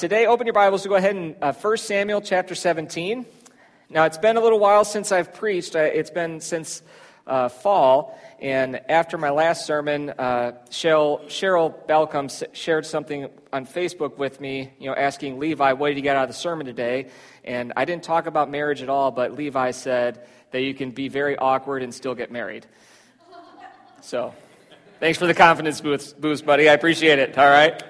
today, open your Bibles to go ahead and uh, 1 Samuel chapter 17. Now, it's been a little while since I've preached. Uh, it's been since uh, fall. And after my last sermon, uh, Cheryl, Cheryl Balcom shared something on Facebook with me, you know, asking Levi, what did you get out of the sermon today? And I didn't talk about marriage at all, but Levi said that you can be very awkward and still get married. So, thanks for the confidence boost, boost buddy. I appreciate it. All right.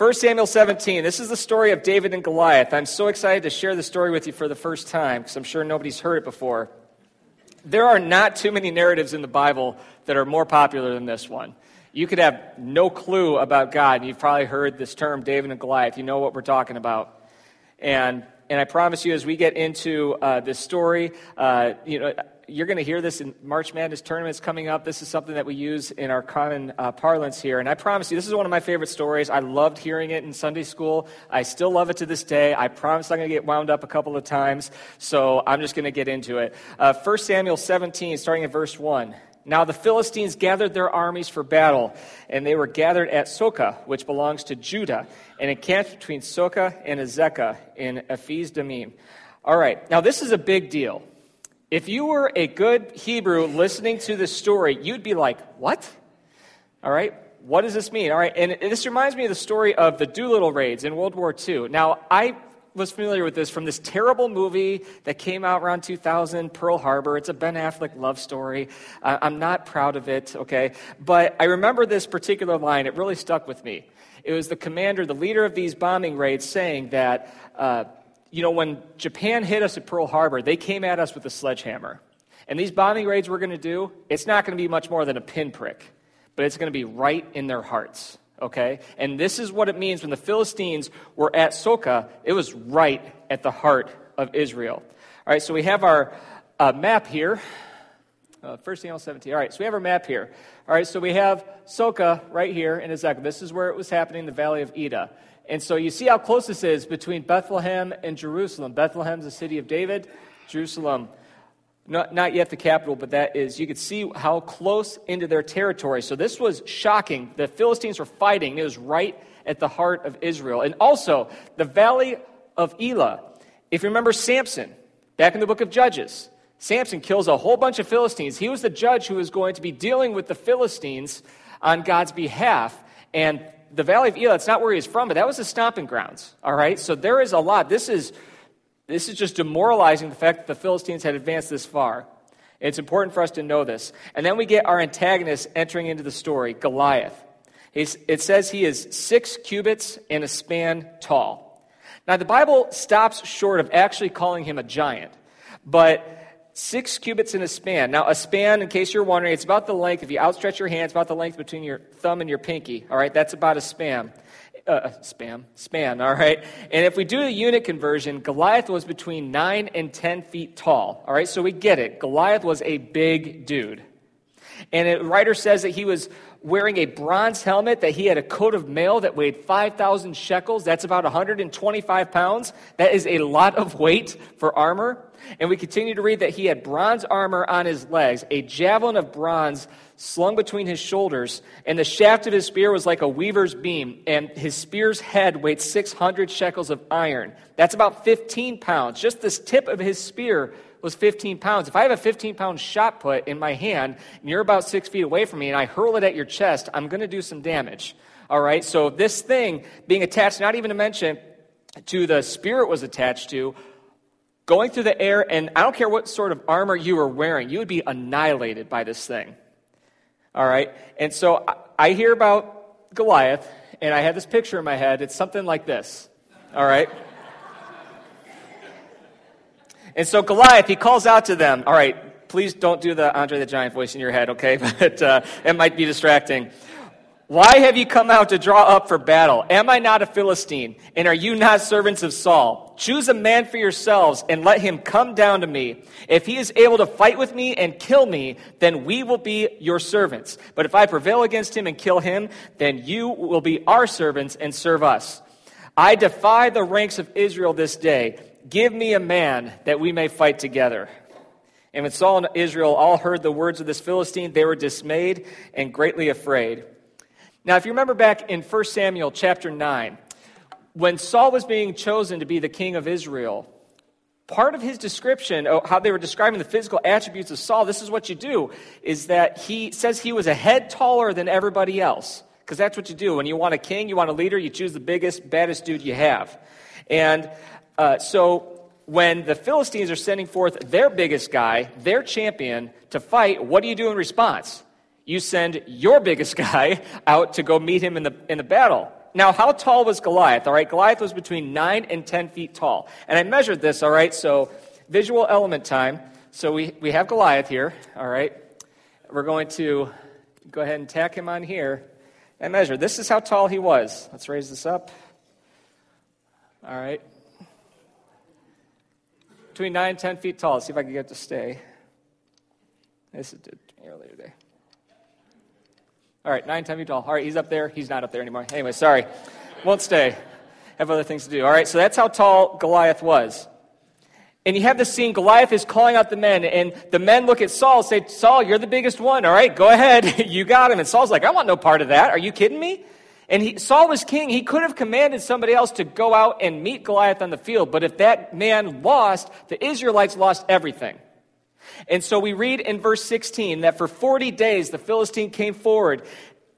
1 Samuel 17. This is the story of David and Goliath. I'm so excited to share the story with you for the first time because I'm sure nobody's heard it before. There are not too many narratives in the Bible that are more popular than this one. You could have no clue about God, and you've probably heard this term, David and Goliath. You know what we're talking about. And, and I promise you, as we get into uh, this story, uh, you know, you're going to hear this in March Madness tournaments coming up. This is something that we use in our common uh, parlance here. And I promise you, this is one of my favorite stories. I loved hearing it in Sunday school. I still love it to this day. I promise I'm going to get wound up a couple of times. So I'm just going to get into it. Uh, 1 Samuel 17, starting at verse 1. Now the Philistines gathered their armies for battle, and they were gathered at Socoh, which belongs to Judah, and encamped between Socoh and Azekah in Ephes Dammim. All right, now this is a big deal. If you were a good Hebrew listening to this story, you'd be like, what? All right, what does this mean? All right, and this reminds me of the story of the Doolittle raids in World War II. Now, I was familiar with this from this terrible movie that came out around 2000, Pearl Harbor. It's a Ben Affleck love story. I'm not proud of it, okay? But I remember this particular line. It really stuck with me. It was the commander, the leader of these bombing raids, saying that. Uh, you know, when Japan hit us at Pearl Harbor, they came at us with a sledgehammer. And these bombing raids we're going to do, it's not going to be much more than a pinprick, but it's going to be right in their hearts, okay? And this is what it means when the Philistines were at Socoh, it was right at the heart of Israel. All right, so we have our uh, map here. Uh, 1 Samuel 17. All right, so we have our map here. All right, so we have Socoh right here in Azekah. This is where it was happening, the Valley of Elah. And so you see how close this is between Bethlehem and Jerusalem. Bethlehem's the city of David, Jerusalem, not, not yet the capital, but that is, you could see how close into their territory. So this was shocking. The Philistines were fighting, it was right at the heart of Israel. And also, the valley of Elah. If you remember Samson, back in the book of Judges, Samson kills a whole bunch of Philistines. He was the judge who was going to be dealing with the Philistines on God's behalf. And the Valley of Elah, it's not where he's from, but that was his stomping grounds. All right? So there is a lot. This is, this is just demoralizing the fact that the Philistines had advanced this far. It's important for us to know this. And then we get our antagonist entering into the story, Goliath. He's, it says he is six cubits and a span tall. Now, the Bible stops short of actually calling him a giant, but six cubits in a span. Now, a span, in case you're wondering, it's about the length, if you outstretch your hand, it's about the length between your thumb and your pinky. All right, that's about a span. Uh, spam, span, all right? And if we do the unit conversion, Goliath was between 9 and 10 feet tall, all right? So we get it. Goliath was a big dude. And a writer says that he was wearing a bronze helmet, that he had a coat of mail that weighed 5,000 shekels. That's about 125 pounds. That is a lot of weight for armor. And we continue to read that he had bronze armor on his legs, a javelin of bronze slung between his shoulders, and the shaft of his spear was like a weaver's beam, and his spear's head weighed 600 shekels of iron. That's about 15 pounds. Just this tip of his spear was 15 pounds. If I have a 15 pound shot put in my hand and you're about six feet away from me and I hurl it at your chest, I'm going to do some damage. All right, so this thing being attached, not even to mention to the spirit was attached to, going through the air, and I don't care what sort of armor you were wearing, you would be annihilated by this thing. All right, and so I hear about Goliath, and I have this picture in my head. It's something like this. All right. And so Goliath, he calls out to them. All right, please don't do the Andre the Giant voice in your head, okay? But uh, it might be distracting. Why have you come out to draw up for battle? Am I not a Philistine? And are you not servants of Saul? Choose a man for yourselves and let him come down to me. If he is able to fight with me and kill me, then we will be your servants. But if I prevail against him and kill him, then you will be our servants and serve us. I defy the ranks of Israel this day. Give me a man that we may fight together. And when Saul and Israel all heard the words of this Philistine, they were dismayed and greatly afraid. Now, if you remember back in 1 Samuel chapter 9, when Saul was being chosen to be the king of Israel, part of his description, how they were describing the physical attributes of Saul, this is what you do, is that he says he was a head taller than everybody else. Because that's what you do. When you want a king, you want a leader, you choose the biggest, baddest dude you have. And uh, so when the Philistines are sending forth their biggest guy, their champion, to fight, what do you do in response? You send your biggest guy out to go meet him in the, in the battle. Now, how tall was Goliath? All right, Goliath was between 9 and 10 feet tall. And I measured this, all right, so visual element time. So we, we have Goliath here, all right. We're going to go ahead and tack him on here and measure. This is how tall he was. Let's raise this up. All right. Between 9 and 10 feet tall. Let's see if I can get it to stay. This is earlier today. All right, 9, 10 feet tall. All right, he's up there. He's not up there anymore. Anyway, sorry. Won't stay. Have other things to do. All right, so that's how tall Goliath was. And you have the scene, Goliath is calling out the men, and the men look at Saul, say, Saul, you're the biggest one. All right, go ahead. you got him. And Saul's like, I want no part of that. Are you kidding me? And he, Saul was king. He could have commanded somebody else to go out and meet Goliath on the field. But if that man lost, the Israelites lost everything. And so we read in verse 16 that for 40 days the Philistine came forward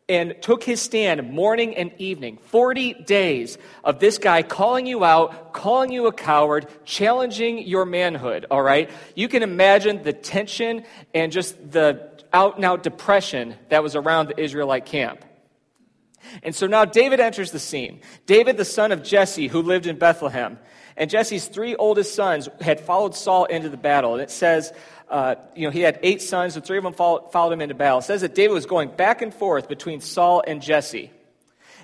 and took his stand morning and evening. 40 days of this guy calling you out, calling you a coward, challenging your manhood, all right? You can imagine the tension and just the out and out depression that was around the Israelite camp. And so now David enters the scene. David, the son of Jesse, who lived in Bethlehem. And Jesse's three oldest sons had followed Saul into the battle. And it says, uh, you know, he had eight sons, and three of them followed, followed him into battle. It says that David was going back and forth between Saul and Jesse.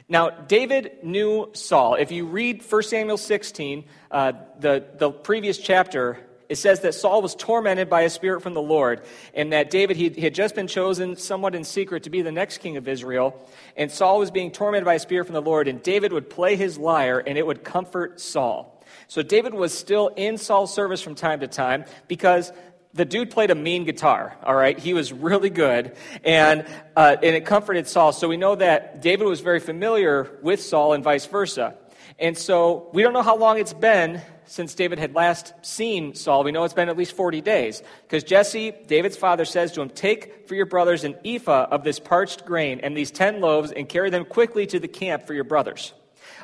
Now, David knew Saul. If you read 1 Samuel 16, uh, the, the previous chapter, it says that Saul was tormented by a spirit from the Lord, and that David he, he, had just been chosen somewhat in secret to be the next king of Israel. And Saul was being tormented by a spirit from the Lord, and David would play his lyre, and it would comfort Saul. So David was still in Saul's service from time to time because the dude played a mean guitar, all right? He was really good, and, uh, and it comforted Saul. So we know that David was very familiar with Saul and vice versa. And so we don't know how long it's been since David had last seen Saul. We know it's been at least 40 days. Because Jesse, David's father, says to him, Take for your brothers an ephah of this parched grain and these 10 loaves and carry them quickly to the camp for your brothers.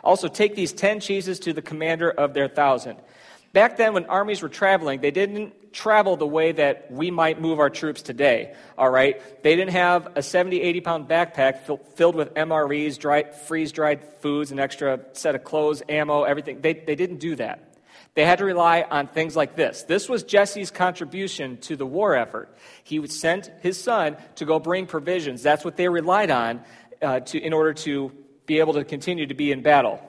Also, take these 10 cheeses to the commander of their thousand. Back then, when armies were traveling, they didn't travel the way that we might move our troops today, all right? They didn't have a 70, 80 pound backpack filled with MREs, freeze dried foods, an extra set of clothes, ammo, everything. They, they didn't do that. They had to rely on things like this. This was Jesse's contribution to the war effort. He sent his son to go bring provisions. That's what they relied on uh, to, in order to be able to continue to be in battle.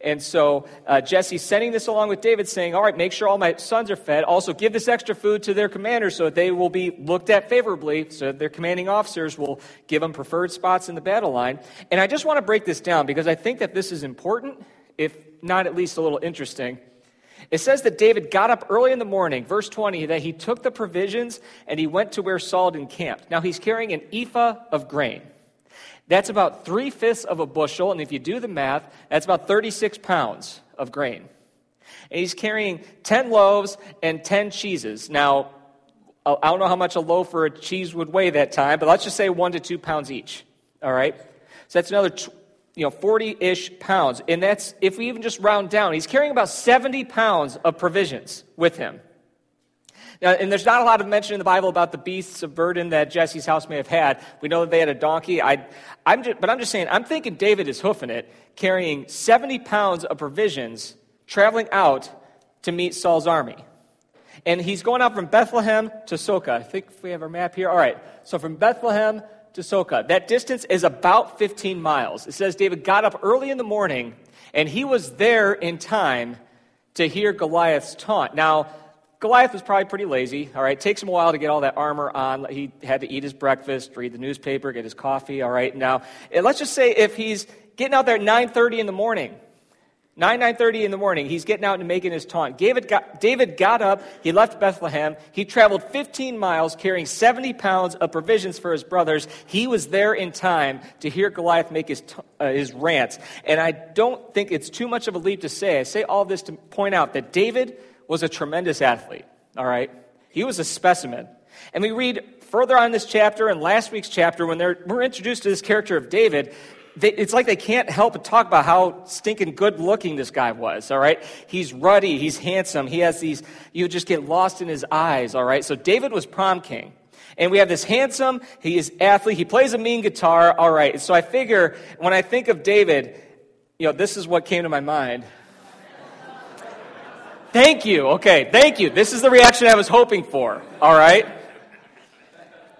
And so uh, Jesse's sending this along with David, saying, All right, make sure all my sons are fed. Also, give this extra food to their commanders so that they will be looked at favorably, so that their commanding officers will give them preferred spots in the battle line. And I just want to break this down because I think that this is important, if not at least a little interesting. It says that David got up early in the morning, verse 20, that he took the provisions and he went to where Saul had encamped. Now he's carrying an ephah of grain. That's about three fifths of a bushel, and if you do the math, that's about 36 pounds of grain. And he's carrying 10 loaves and 10 cheeses. Now, I don't know how much a loaf or a cheese would weigh that time, but let's just say one to two pounds each. All right? So that's another, you know, 40 ish pounds. And that's, if we even just round down, he's carrying about 70 pounds of provisions with him. Now, and there's not a lot of mention in the Bible about the beasts of burden that Jesse's house may have had. We know that they had a donkey. I, I'm just, but I'm just saying, I'm thinking David is hoofing it, carrying 70 pounds of provisions, traveling out to meet Saul's army. And he's going out from Bethlehem to Socoh. I think we have our map here. All right. So from Bethlehem to Socoh. That distance is about 15 miles. It says David got up early in the morning and he was there in time to hear Goliath's taunt. Now, Goliath was probably pretty lazy, all right? It takes him a while to get all that armor on. He had to eat his breakfast, read the newspaper, get his coffee, all right? Now, eh, let's just say if he's getting out there at 9.30 in the morning, 9 9.30 in the morning he's getting out and making his taunt. David got, david got up he left bethlehem he traveled 15 miles carrying 70 pounds of provisions for his brothers. He was there in time to hear goliath make his, uh, his rants and i don't think it's too much of a leap to say i say all this to point out that david was a tremendous athlete all right? He was a specimen. And we read further on this chapter and last week's chapter when we're introduced to this character of david they, it's like they can't help but talk about how stinking good looking this guy was, all right? He's ruddy, he's handsome, he has these, you just get lost in his eyes, all right? So David was prom king. And we have this handsome, he is athlete, he plays a mean guitar, all right. So I figure when I think of David, you know, this is what came to my mind. thank you, okay, thank you. This is the reaction I was hoping for, all right?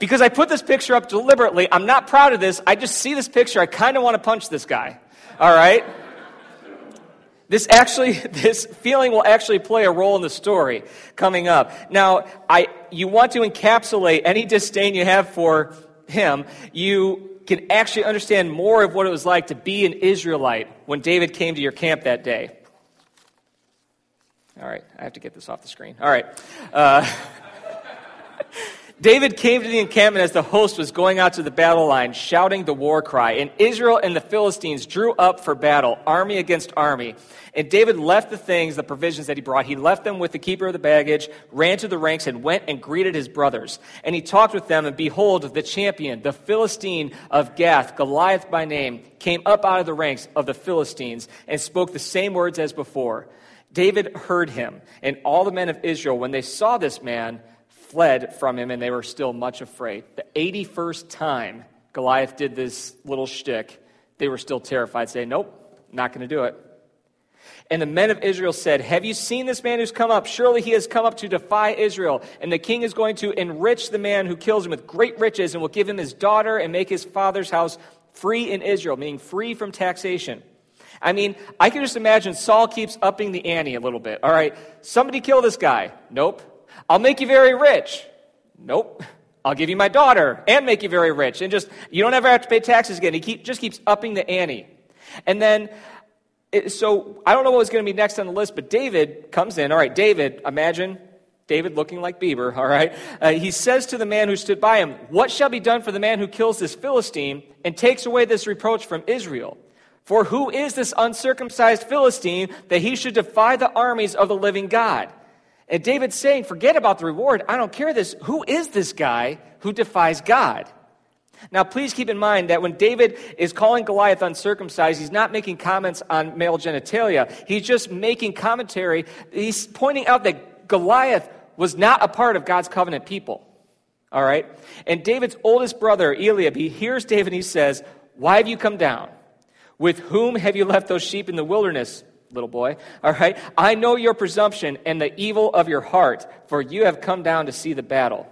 Because I put this picture up deliberately. I'm not proud of this. I just see this picture. I kind of want to punch this guy. All right? This actually, this feeling will actually play a role in the story coming up. Now, I, you want to encapsulate any disdain you have for him. You can actually understand more of what it was like to be an Israelite when David came to your camp that day. All right, I have to get this off the screen. All right. Uh, David came to the encampment as the host was going out to the battle line, shouting the war cry. And Israel and the Philistines drew up for battle, army against army. And David left the things, the provisions that he brought, he left them with the keeper of the baggage, ran to the ranks, and went and greeted his brothers. And he talked with them, and behold, the champion, the Philistine of Gath, Goliath by name, came up out of the ranks of the Philistines and spoke the same words as before. David heard him, and all the men of Israel, when they saw this man, fled from him, and they were still much afraid. The 81st time Goliath did this little shtick, they were still terrified, saying, Nope, not going to do it. And the men of Israel said, Have you seen this man who's come up? Surely he has come up to defy Israel. And the king is going to enrich the man who kills him with great riches and will give him his daughter and make his father's house free in Israel, meaning free from taxation. I mean, I can just imagine Saul keeps upping the ante a little bit. All right, somebody kill this guy. Nope. I'll make you very rich. Nope. I'll give you my daughter and make you very rich. And just, you don't ever have to pay taxes again. He keep, just keeps upping the ante. And then, it, so I don't know what was going to be next on the list, but David comes in. All right, David, imagine David looking like Bieber, all right? Uh, he says to the man who stood by him, What shall be done for the man who kills this Philistine and takes away this reproach from Israel? For who is this uncircumcised Philistine that he should defy the armies of the living God? And David's saying, forget about the reward. I don't care this. Who is this guy who defies God? Now, please keep in mind that when David is calling Goliath uncircumcised, he's not making comments on male genitalia. He's just making commentary. He's pointing out that Goliath was not a part of God's covenant people. All right? And David's oldest brother, Eliab, he hears David and he says, Why have you come down? With whom have you left those sheep in the wilderness? Little boy. All right? I know your presumption and the evil of your heart, for you have come down to see the battle.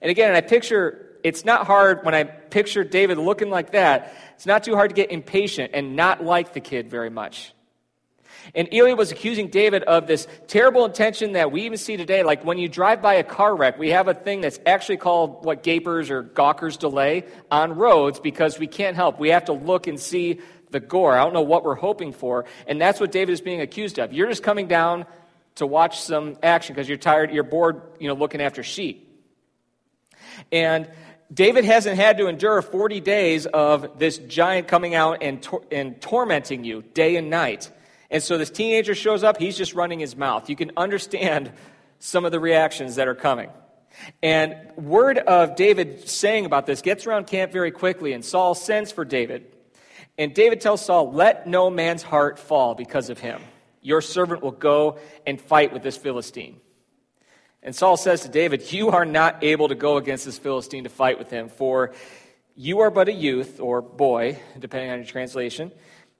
And again, I picture, it's not hard when I picture David looking like that, it's not too hard to get impatient and not like the kid very much. And Eliab was accusing David of this terrible intention that we even see today. Like when you drive by a car wreck, we have a thing that's actually called what gapers or gawkers delay on roads because we can't help. We have to look and see the gore. I don't know what we're hoping for. And that's what David is being accused of. You're just coming down to watch some action because you're tired, you're bored, you know, looking after sheep. And David hasn't had to endure 40 days of this giant coming out and, tor- and tormenting you day and night. And so this teenager shows up, he's just running his mouth. You can understand some of the reactions that are coming. And word of David saying about this gets around camp very quickly, and Saul sends for David. And David tells Saul, Let no man's heart fall because of him. Your servant will go and fight with this Philistine. And Saul says to David, You are not able to go against this Philistine to fight with him, for you are but a youth, or boy, depending on your translation,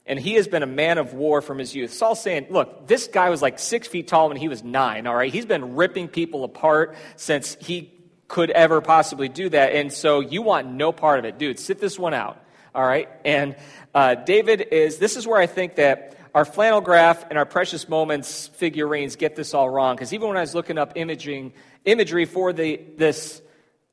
and he has been a man of war from his youth. Saul's saying, Look, this guy was like six feet tall when he was nine, all right? He's been ripping people apart since he could ever possibly do that, and so you want no part of it. Dude, sit this one out. All right? And uh, David is, this is where I think that our flannel graph and our precious moments figurines get this all wrong. Because even when I was looking up imaging, imagery for the, this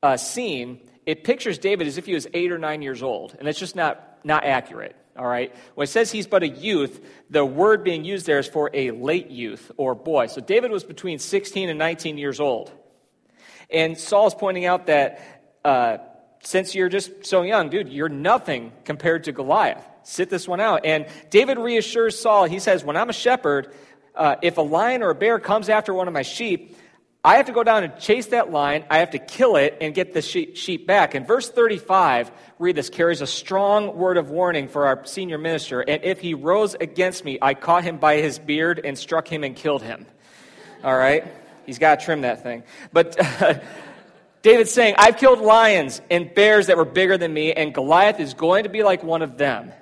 uh, scene, it pictures David as if he was eight or nine years old. And it's just not, not accurate. All right? When it says he's but a youth, the word being used there is for a late youth or boy. So David was between 16 and 19 years old. And Saul is pointing out that uh, since you're just so young, dude, you're nothing compared to Goliath. Sit this one out. And David reassures Saul. He says, When I'm a shepherd, uh, if a lion or a bear comes after one of my sheep, I have to go down and chase that lion. I have to kill it and get the sheep back. And verse 35, read this, carries a strong word of warning for our senior minister. And if he rose against me, I caught him by his beard and struck him and killed him. All right? He's got to trim that thing. But uh, David's saying, I've killed lions and bears that were bigger than me, and Goliath is going to be like one of them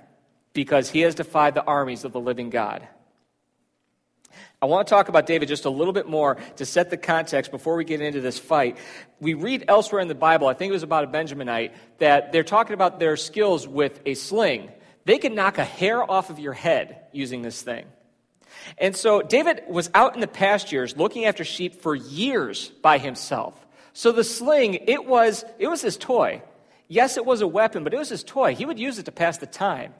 because he has defied the armies of the living God. I want to talk about David just a little bit more to set the context before we get into this fight. We read elsewhere in the Bible, I think it was about a Benjaminite, that they're talking about their skills with a sling. They can knock a hair off of your head using this thing. And so David was out in the pastures looking after sheep for years by himself. So the sling, it was, it was his toy. Yes, it was a weapon, but it was his toy. He would use it to pass the time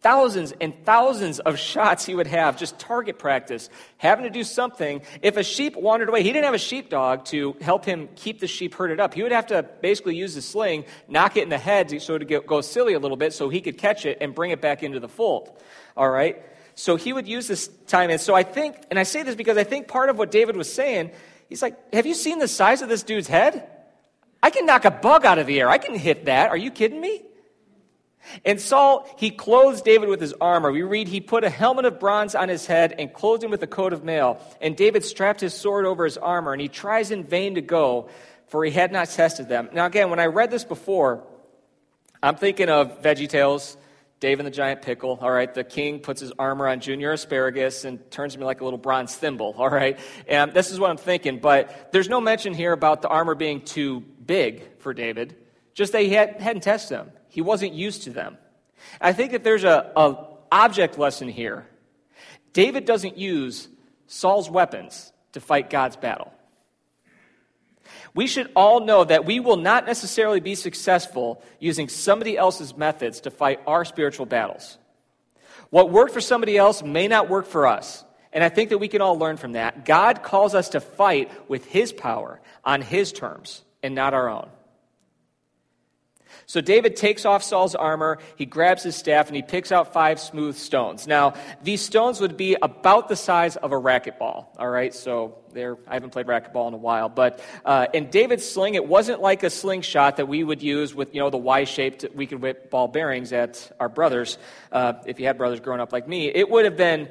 thousands and thousands of shots he would have, just target practice, having to do something. If a sheep wandered away, he didn't have a sheepdog to help him keep the sheep herded up. He would have to basically use the sling, knock it in the head so to go silly a little bit so he could catch it and bring it back into the fold. All right? So he would use this time. And so I think, and I say this because I think part of what David was saying, he's like, Have you seen the size of this dude's head? I can knock a bug out of the air. I can hit that. Are you kidding me? And Saul, he clothes David with his armor. We read, he put a helmet of bronze on his head and clothed him with a coat of mail. And David strapped his sword over his armor, and he tries in vain to go, for he had not tested them. Now, again, when I read this before, I'm thinking of Veggie Tales, Dave and the Giant Pickle. All right, the king puts his armor on Junior Asparagus and turns him like a little bronze thimble. All right, and this is what I'm thinking. But there's no mention here about the armor being too big for David, just that he had, hadn't tested them. He wasn't used to them. I think that there's a, a object lesson here. David doesn't use Saul's weapons to fight God's battle. We should all know that we will not necessarily be successful using somebody else's methods to fight our spiritual battles. What worked for somebody else may not work for us. And I think that we can all learn from that. God calls us to fight with His power on His terms and not our own. So David takes off Saul's armor, he grabs his staff, and he picks out five smooth stones. Now, these stones would be about the size of a racquetball, all right? So there, I haven't played racquetball in a while. But uh, in David's sling, it wasn't like a slingshot that we would use with, you know, the Y-shaped, we could whip ball bearings at our brothers, uh, if you had brothers growing up like me. It would have been,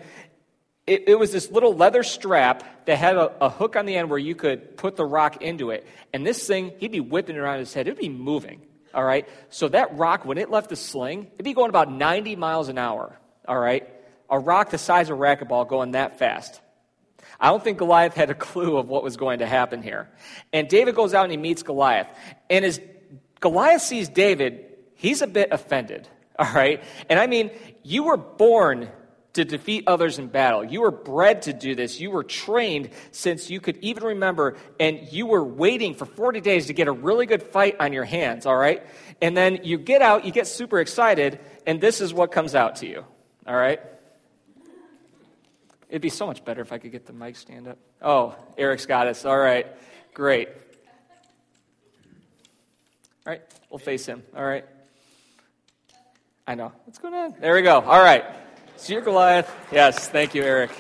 it, it, was this little leather strap that had a, a, hook on the end where you could put the rock into it. And this thing, he'd be whipping it around his head. It'd be moving. All right? So that rock, when it left the sling, it'd be going about 90 miles an hour. All right? A rock the size of a racquetball going that fast. I don't think Goliath had a clue of what was going to happen here. And David goes out and he meets Goliath. And as Goliath sees David, he's a bit offended. All right? And I mean, you were born to defeat others in battle. You were bred to do this. You were trained since you could even remember, and you were waiting for 40 days to get a really good fight on your hands, all right? And then you get out, you get super excited, and this is what comes out to you, all right? It'd be so much better if I could get the mic stand up. Oh, Eric's got us. All right, great. All right, we'll face him. All right. I know. What's going on? There we go. All right. So you're Goliath. Yes, thank you, Eric.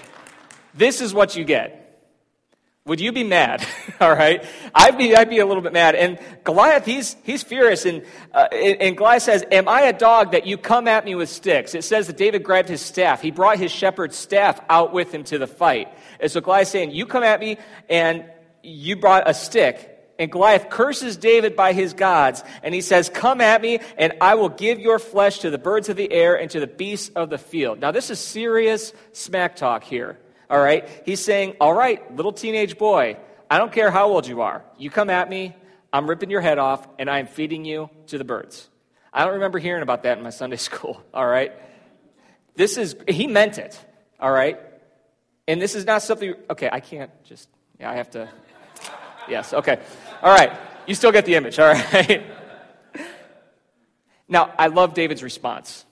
This is what you get. Would you be mad? All right, I'd be, I'd be a little bit mad. And Goliath, he's he's furious, and uh, and Goliath says, "Am I a dog that you come at me with sticks?" It says that David grabbed his staff. He brought his shepherd's staff out with him to the fight. And so Goliath's saying, "You come at me, and you brought a stick." And Goliath curses David by his gods, and he says, Come at me, and I will give your flesh to the birds of the air and to the beasts of the field. Now, this is serious smack talk here, all right? He's saying, All right, little teenage boy, I don't care how old you are. You come at me, I'm ripping your head off, and I am feeding you to the birds. I don't remember hearing about that in my Sunday school, all right? This is, he meant it, all right? And this is not something, okay, I can't just, yeah, I have to, yes, okay. All right. You still get the image, all right? now, I love David's response.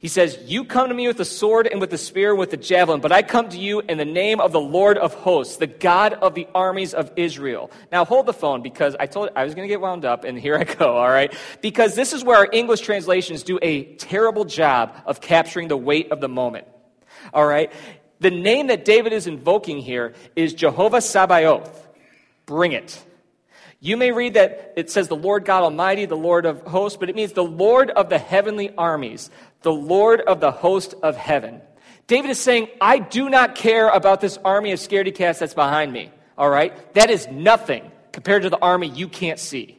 He says, You come to me with the sword and with the spear and with the javelin, but I come to you in the name of the Lord of hosts, the God of the armies of Israel. Now hold the phone because I told I was going to get wound up, and here I go, all right? Because this is where our English translations do a terrible job of capturing the weight of the moment. All right? The name that David is invoking here is Jehovah Sabaoth. Bring it. You may read that it says the Lord God Almighty, the Lord of hosts, but it means the Lord of the heavenly armies, the Lord of the host of heaven. David is saying, I do not care about this army of scaredy cats that's behind me. All right? That is nothing compared to the army you can't see.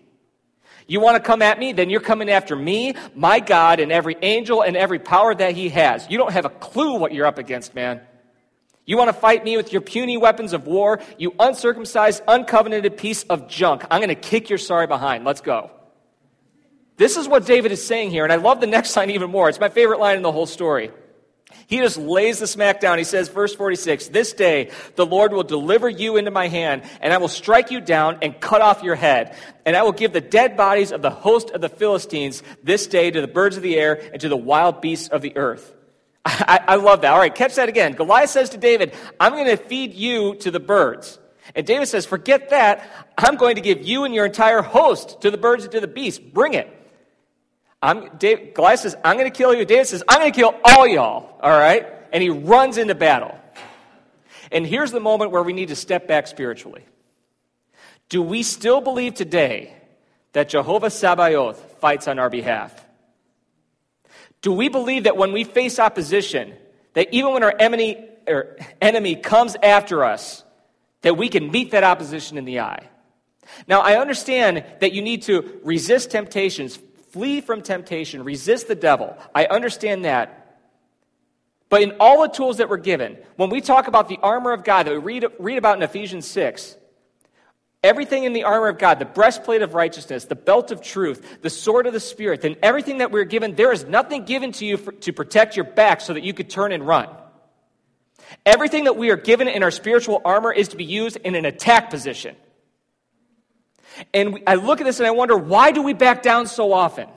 You want to come at me? Then you're coming after me, my God, and every angel and every power that he has. You don't have a clue what you're up against, man. You want to fight me with your puny weapons of war? You uncircumcised, uncovenanted piece of junk. I'm going to kick your sorry behind. Let's go. This is what David is saying here, and I love the next line even more. It's my favorite line in the whole story. He just lays the smack down. He says, verse 46, This day the Lord will deliver you into my hand, and I will strike you down and cut off your head. And I will give the dead bodies of the host of the Philistines this day to the birds of the air and to the wild beasts of the earth. I, I love that. All right, catch that again. Goliath says to David, I'm going to feed you to the birds. And David says, Forget that. I'm going to give you and your entire host to the birds and to the beasts. Bring it. I'm, Dave, Goliath says, I'm going to kill you. David says, I'm going to kill all y'all. All right? And he runs into battle. And here's the moment where we need to step back spiritually. Do we still believe today that Jehovah Sabaoth fights on our behalf? Do we believe that when we face opposition, that even when our enemy, or enemy comes after us, that we can meet that opposition in the eye? Now, I understand that you need to resist temptations, flee from temptation, resist the devil. I understand that. But in all the tools that we're given, when we talk about the armor of God that we read, read about in Ephesians 6, Everything in the armor of God, the breastplate of righteousness, the belt of truth, the sword of the Spirit, and everything that we're given, there is nothing given to you for, to protect your back so that you could turn and run. Everything that we are given in our spiritual armor is to be used in an attack position. And I look at this and I wonder, why do we back down so often?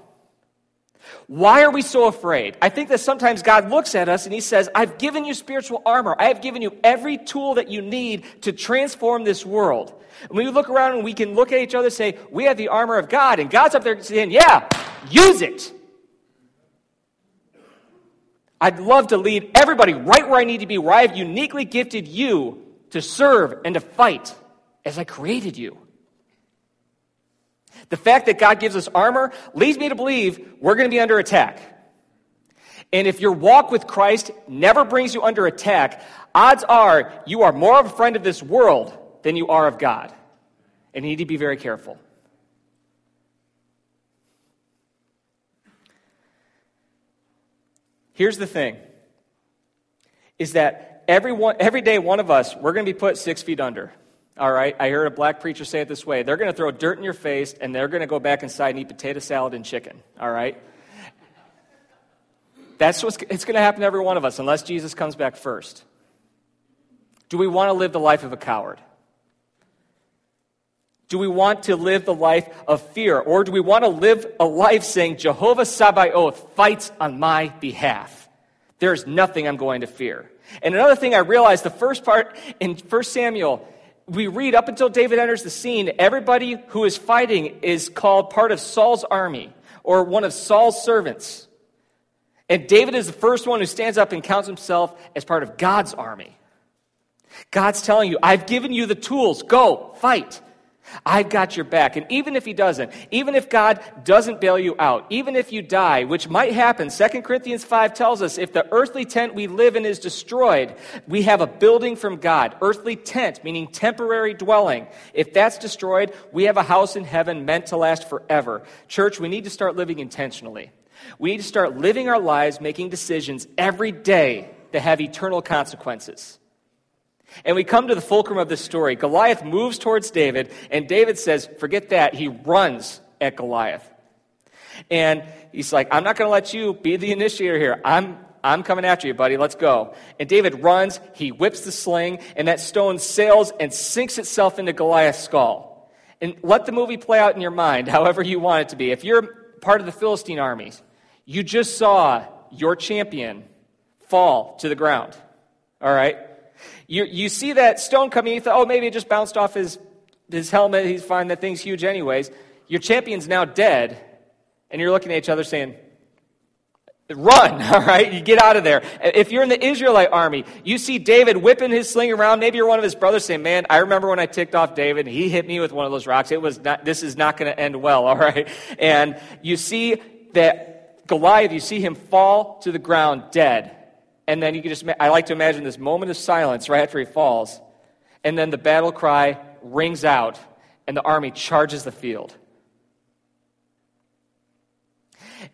Why are we so afraid? I think that sometimes God looks at us and He says, I've given you spiritual armor. I have given you every tool that you need to transform this world. And we look around and we can look at each other and say, We have the armor of God. And God's up there saying, Yeah, use it. I'd love to lead everybody right where I need to be, where I have uniquely gifted you to serve and to fight as I created you. The fact that God gives us armor leads me to believe we're going to be under attack. And if your walk with Christ never brings you under attack, odds are you are more of a friend of this world than you are of God. And you need to be very careful. Here's the thing is that every, one, every day one of us, we're going to be put six feet under. All right, I heard a black preacher say it this way they're going to throw dirt in your face and they're going to go back inside and eat potato salad and chicken. All right? That's what's it's going to happen to every one of us unless Jesus comes back first. Do we want to live the life of a coward? Do we want to live the life of fear? Or do we want to live a life saying, Jehovah Sabaoth fights on my behalf? There's nothing I'm going to fear. And another thing I realized the first part in 1 Samuel we read up until David enters the scene, everybody who is fighting is called part of Saul's army or one of Saul's servants. And David is the first one who stands up and counts himself as part of God's army. God's telling you, I've given you the tools. Go, fight. I've got your back. And even if he doesn't, even if God doesn't bail you out, even if you die, which might happen, 2 Corinthians 5 tells us if the earthly tent we live in is destroyed, we have a building from God. Earthly tent, meaning temporary dwelling. If that's destroyed, we have a house in heaven meant to last forever. Church, we need to start living intentionally. We need to start living our lives making decisions every day that have eternal consequences. And we come to the fulcrum of this story. Goliath moves towards David, and David says, Forget that. He runs at Goliath. And he's like, I'm not going to let you be the initiator here. I'm, I'm coming after you, buddy. Let's go. And David runs, he whips the sling, and that stone sails and sinks itself into Goliath's skull. And let the movie play out in your mind, however you want it to be. If you're part of the Philistine armies, you just saw your champion, fall to the ground. All right? You, you see that stone coming, you thought, oh, maybe it just bounced off his, his helmet. He's fine. That thing's huge, anyways. Your champion's now dead, and you're looking at each other saying, Run, all right? You get out of there. If you're in the Israelite army, you see David whipping his sling around. Maybe you're one of his brothers saying, Man, I remember when I ticked off David and he hit me with one of those rocks. It was not, this is not going to end well, all right? And you see that Goliath, you see him fall to the ground dead. And then you can just, I like to imagine this moment of silence right after he falls. And then the battle cry rings out and the army charges the field.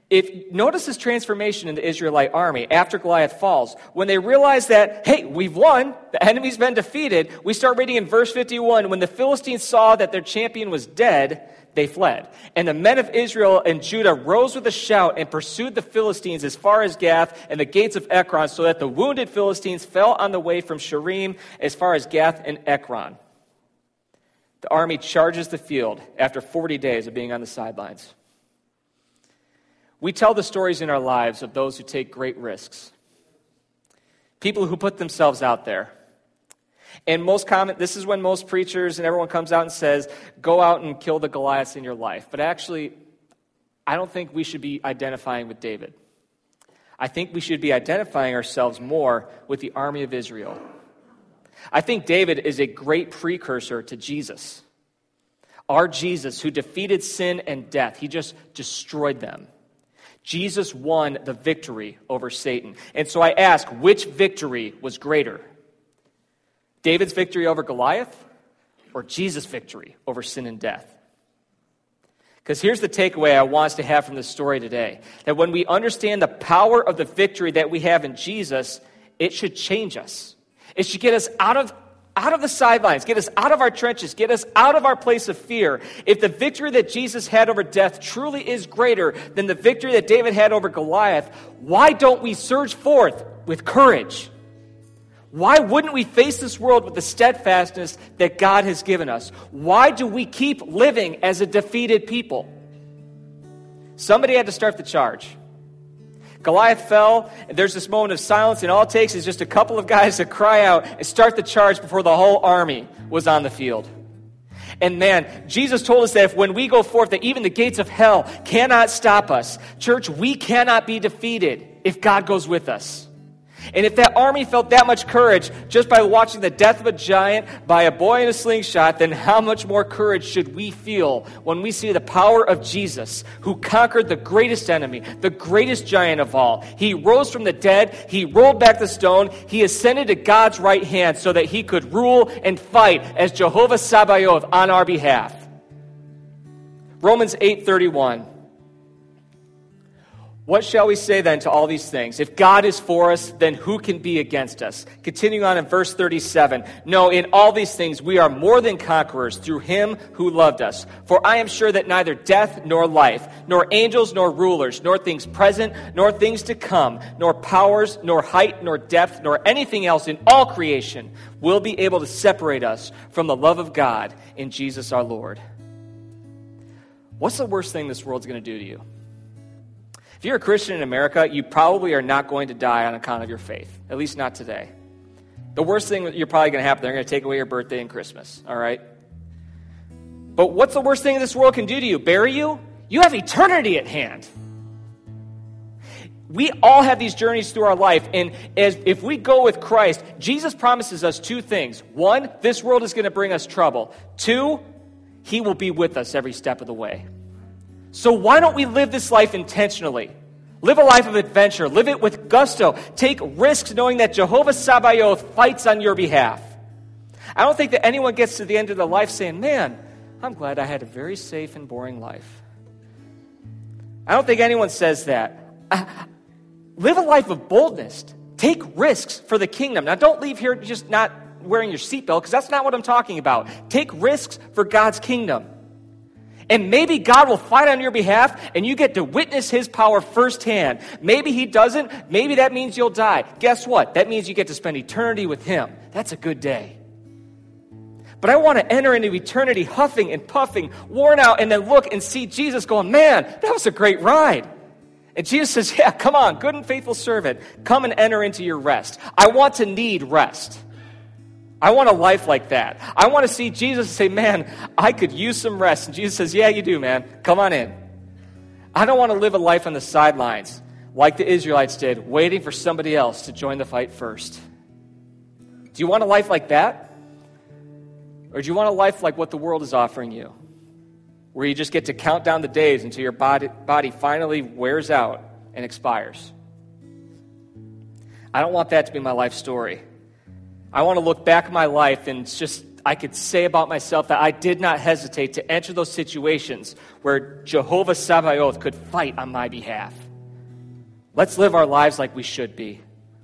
If notice this transformation in the Israelite army after Goliath falls, when they realize that, hey, we've won, the enemy's been defeated, we start reading in verse 51 when the Philistines saw that their champion was dead, they fled. And the men of Israel and Judah rose with a shout and pursued the Philistines as far as Gath and the gates of Ekron, so that the wounded Philistines fell on the way from Shaaraim as far as Gath and Ekron. The army charges the field after 40 days of being on the sidelines. We tell the stories in our lives of those who take great risks, people who put themselves out there. And most common, this is when most preachers and everyone comes out and says, go out and kill the Goliaths in your life. But actually, I don't think we should be identifying with David. I think we should be identifying ourselves more with the army of Israel. I think David is a great precursor to Jesus. Our Jesus, who defeated sin and death, he just destroyed them. Jesus won the victory over Satan. And so I ask, which victory was greater? David's victory over Goliath or Jesus' victory over sin and death? Because here's the takeaway I want us to have from this story today that when we understand the power of the victory that we have in Jesus, it should change us. It should get us out of out of the sidelines, get us out of our trenches, get us out of our place of fear. If the victory that Jesus had over death truly is greater than the victory that David had over Goliath, why don't we surge forth with courage? Why wouldn't we face this world with the steadfastness that God has given us? Why do we keep living as a defeated people? Somebody had to start the charge. Goliath fell, and there's this moment of silence, and all it takes is just a couple of guys to cry out and start the charge before the whole army was on the field. And man, Jesus told us that if when we go forth, that even the gates of hell cannot stop us. Church, we cannot be defeated if God goes with us. And if that army felt that much courage just by watching the death of a giant by a boy in a slingshot, then how much more courage should we feel when we see the power of Jesus, who conquered the greatest enemy, the greatest giant of all? He rose from the dead, he rolled back the stone, he ascended to God's right hand so that he could rule and fight as Jehovah Sabaoth on our behalf. Romans 8:31 what shall we say then to all these things? If God is for us, then who can be against us? Continuing on in verse 37. No, in all these things we are more than conquerors through him who loved us. For I am sure that neither death nor life, nor angels nor rulers, nor things present, nor things to come, nor powers, nor height, nor depth, nor anything else in all creation will be able to separate us from the love of God in Jesus our Lord. What's the worst thing this world's going to do to you? If you're a Christian in America, you probably are not going to die on account of your faith, at least not today. The worst thing that you're probably going to happen, they're going to take away your birthday and Christmas, all right? But what's the worst thing this world can do to you? Bury you? You have eternity at hand. We all have these journeys through our life, and as if we go with Christ, Jesus promises us two things. One, this world is going to bring us trouble. Two, He will be with us every step of the way. So why don't we live this life intentionally? Live a life of adventure. Live it with gusto. Take risks knowing that Jehovah Sabaoth fights on your behalf. I don't think that anyone gets to the end of their life saying, Man, I'm glad I had a very safe and boring life. I don't think anyone says that. Uh, live a life of boldness. Take risks for the kingdom. Now, don't leave here just not wearing your seatbelt because that's not what I'm talking about. Take risks for God's kingdom. And maybe God will fight on your behalf and you get to witness his power firsthand. Maybe he doesn't. Maybe that means you'll die. Guess what? That means you get to spend eternity with him. That's a good day. But I want to enter into eternity huffing and puffing, worn out, and then look and see Jesus going, man, that was a great ride. And Jesus says, Yeah, come on, good and faithful servant. Come and enter into your rest. I want to need rest. I want a life like that. I want to see Jesus say, Man, I could use some rest. And Jesus says, Yeah, you do, man. Come on in. I don't want to live a life on the sidelines like the Israelites did, waiting for somebody else to join the fight first. Do you want a life like that? Or do you want a life like what the world is offering you? Where you just get to count down the days until your body, body finally wears out and expires. I don't want that to be my life story. I want to look back at my life and just, I could say about myself that I did not hesitate to enter those situations where Jehovah Sabaoth could fight on my behalf. Let's live our lives like we should be,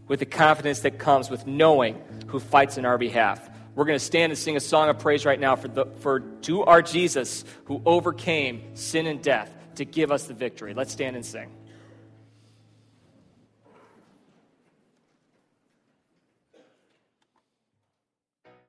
with the confidence that comes with knowing who fights in our behalf. We're going to stand and sing a song of praise right now for, the, for to our Jesus who overcame sin and death to give us the victory. Let's stand and sing.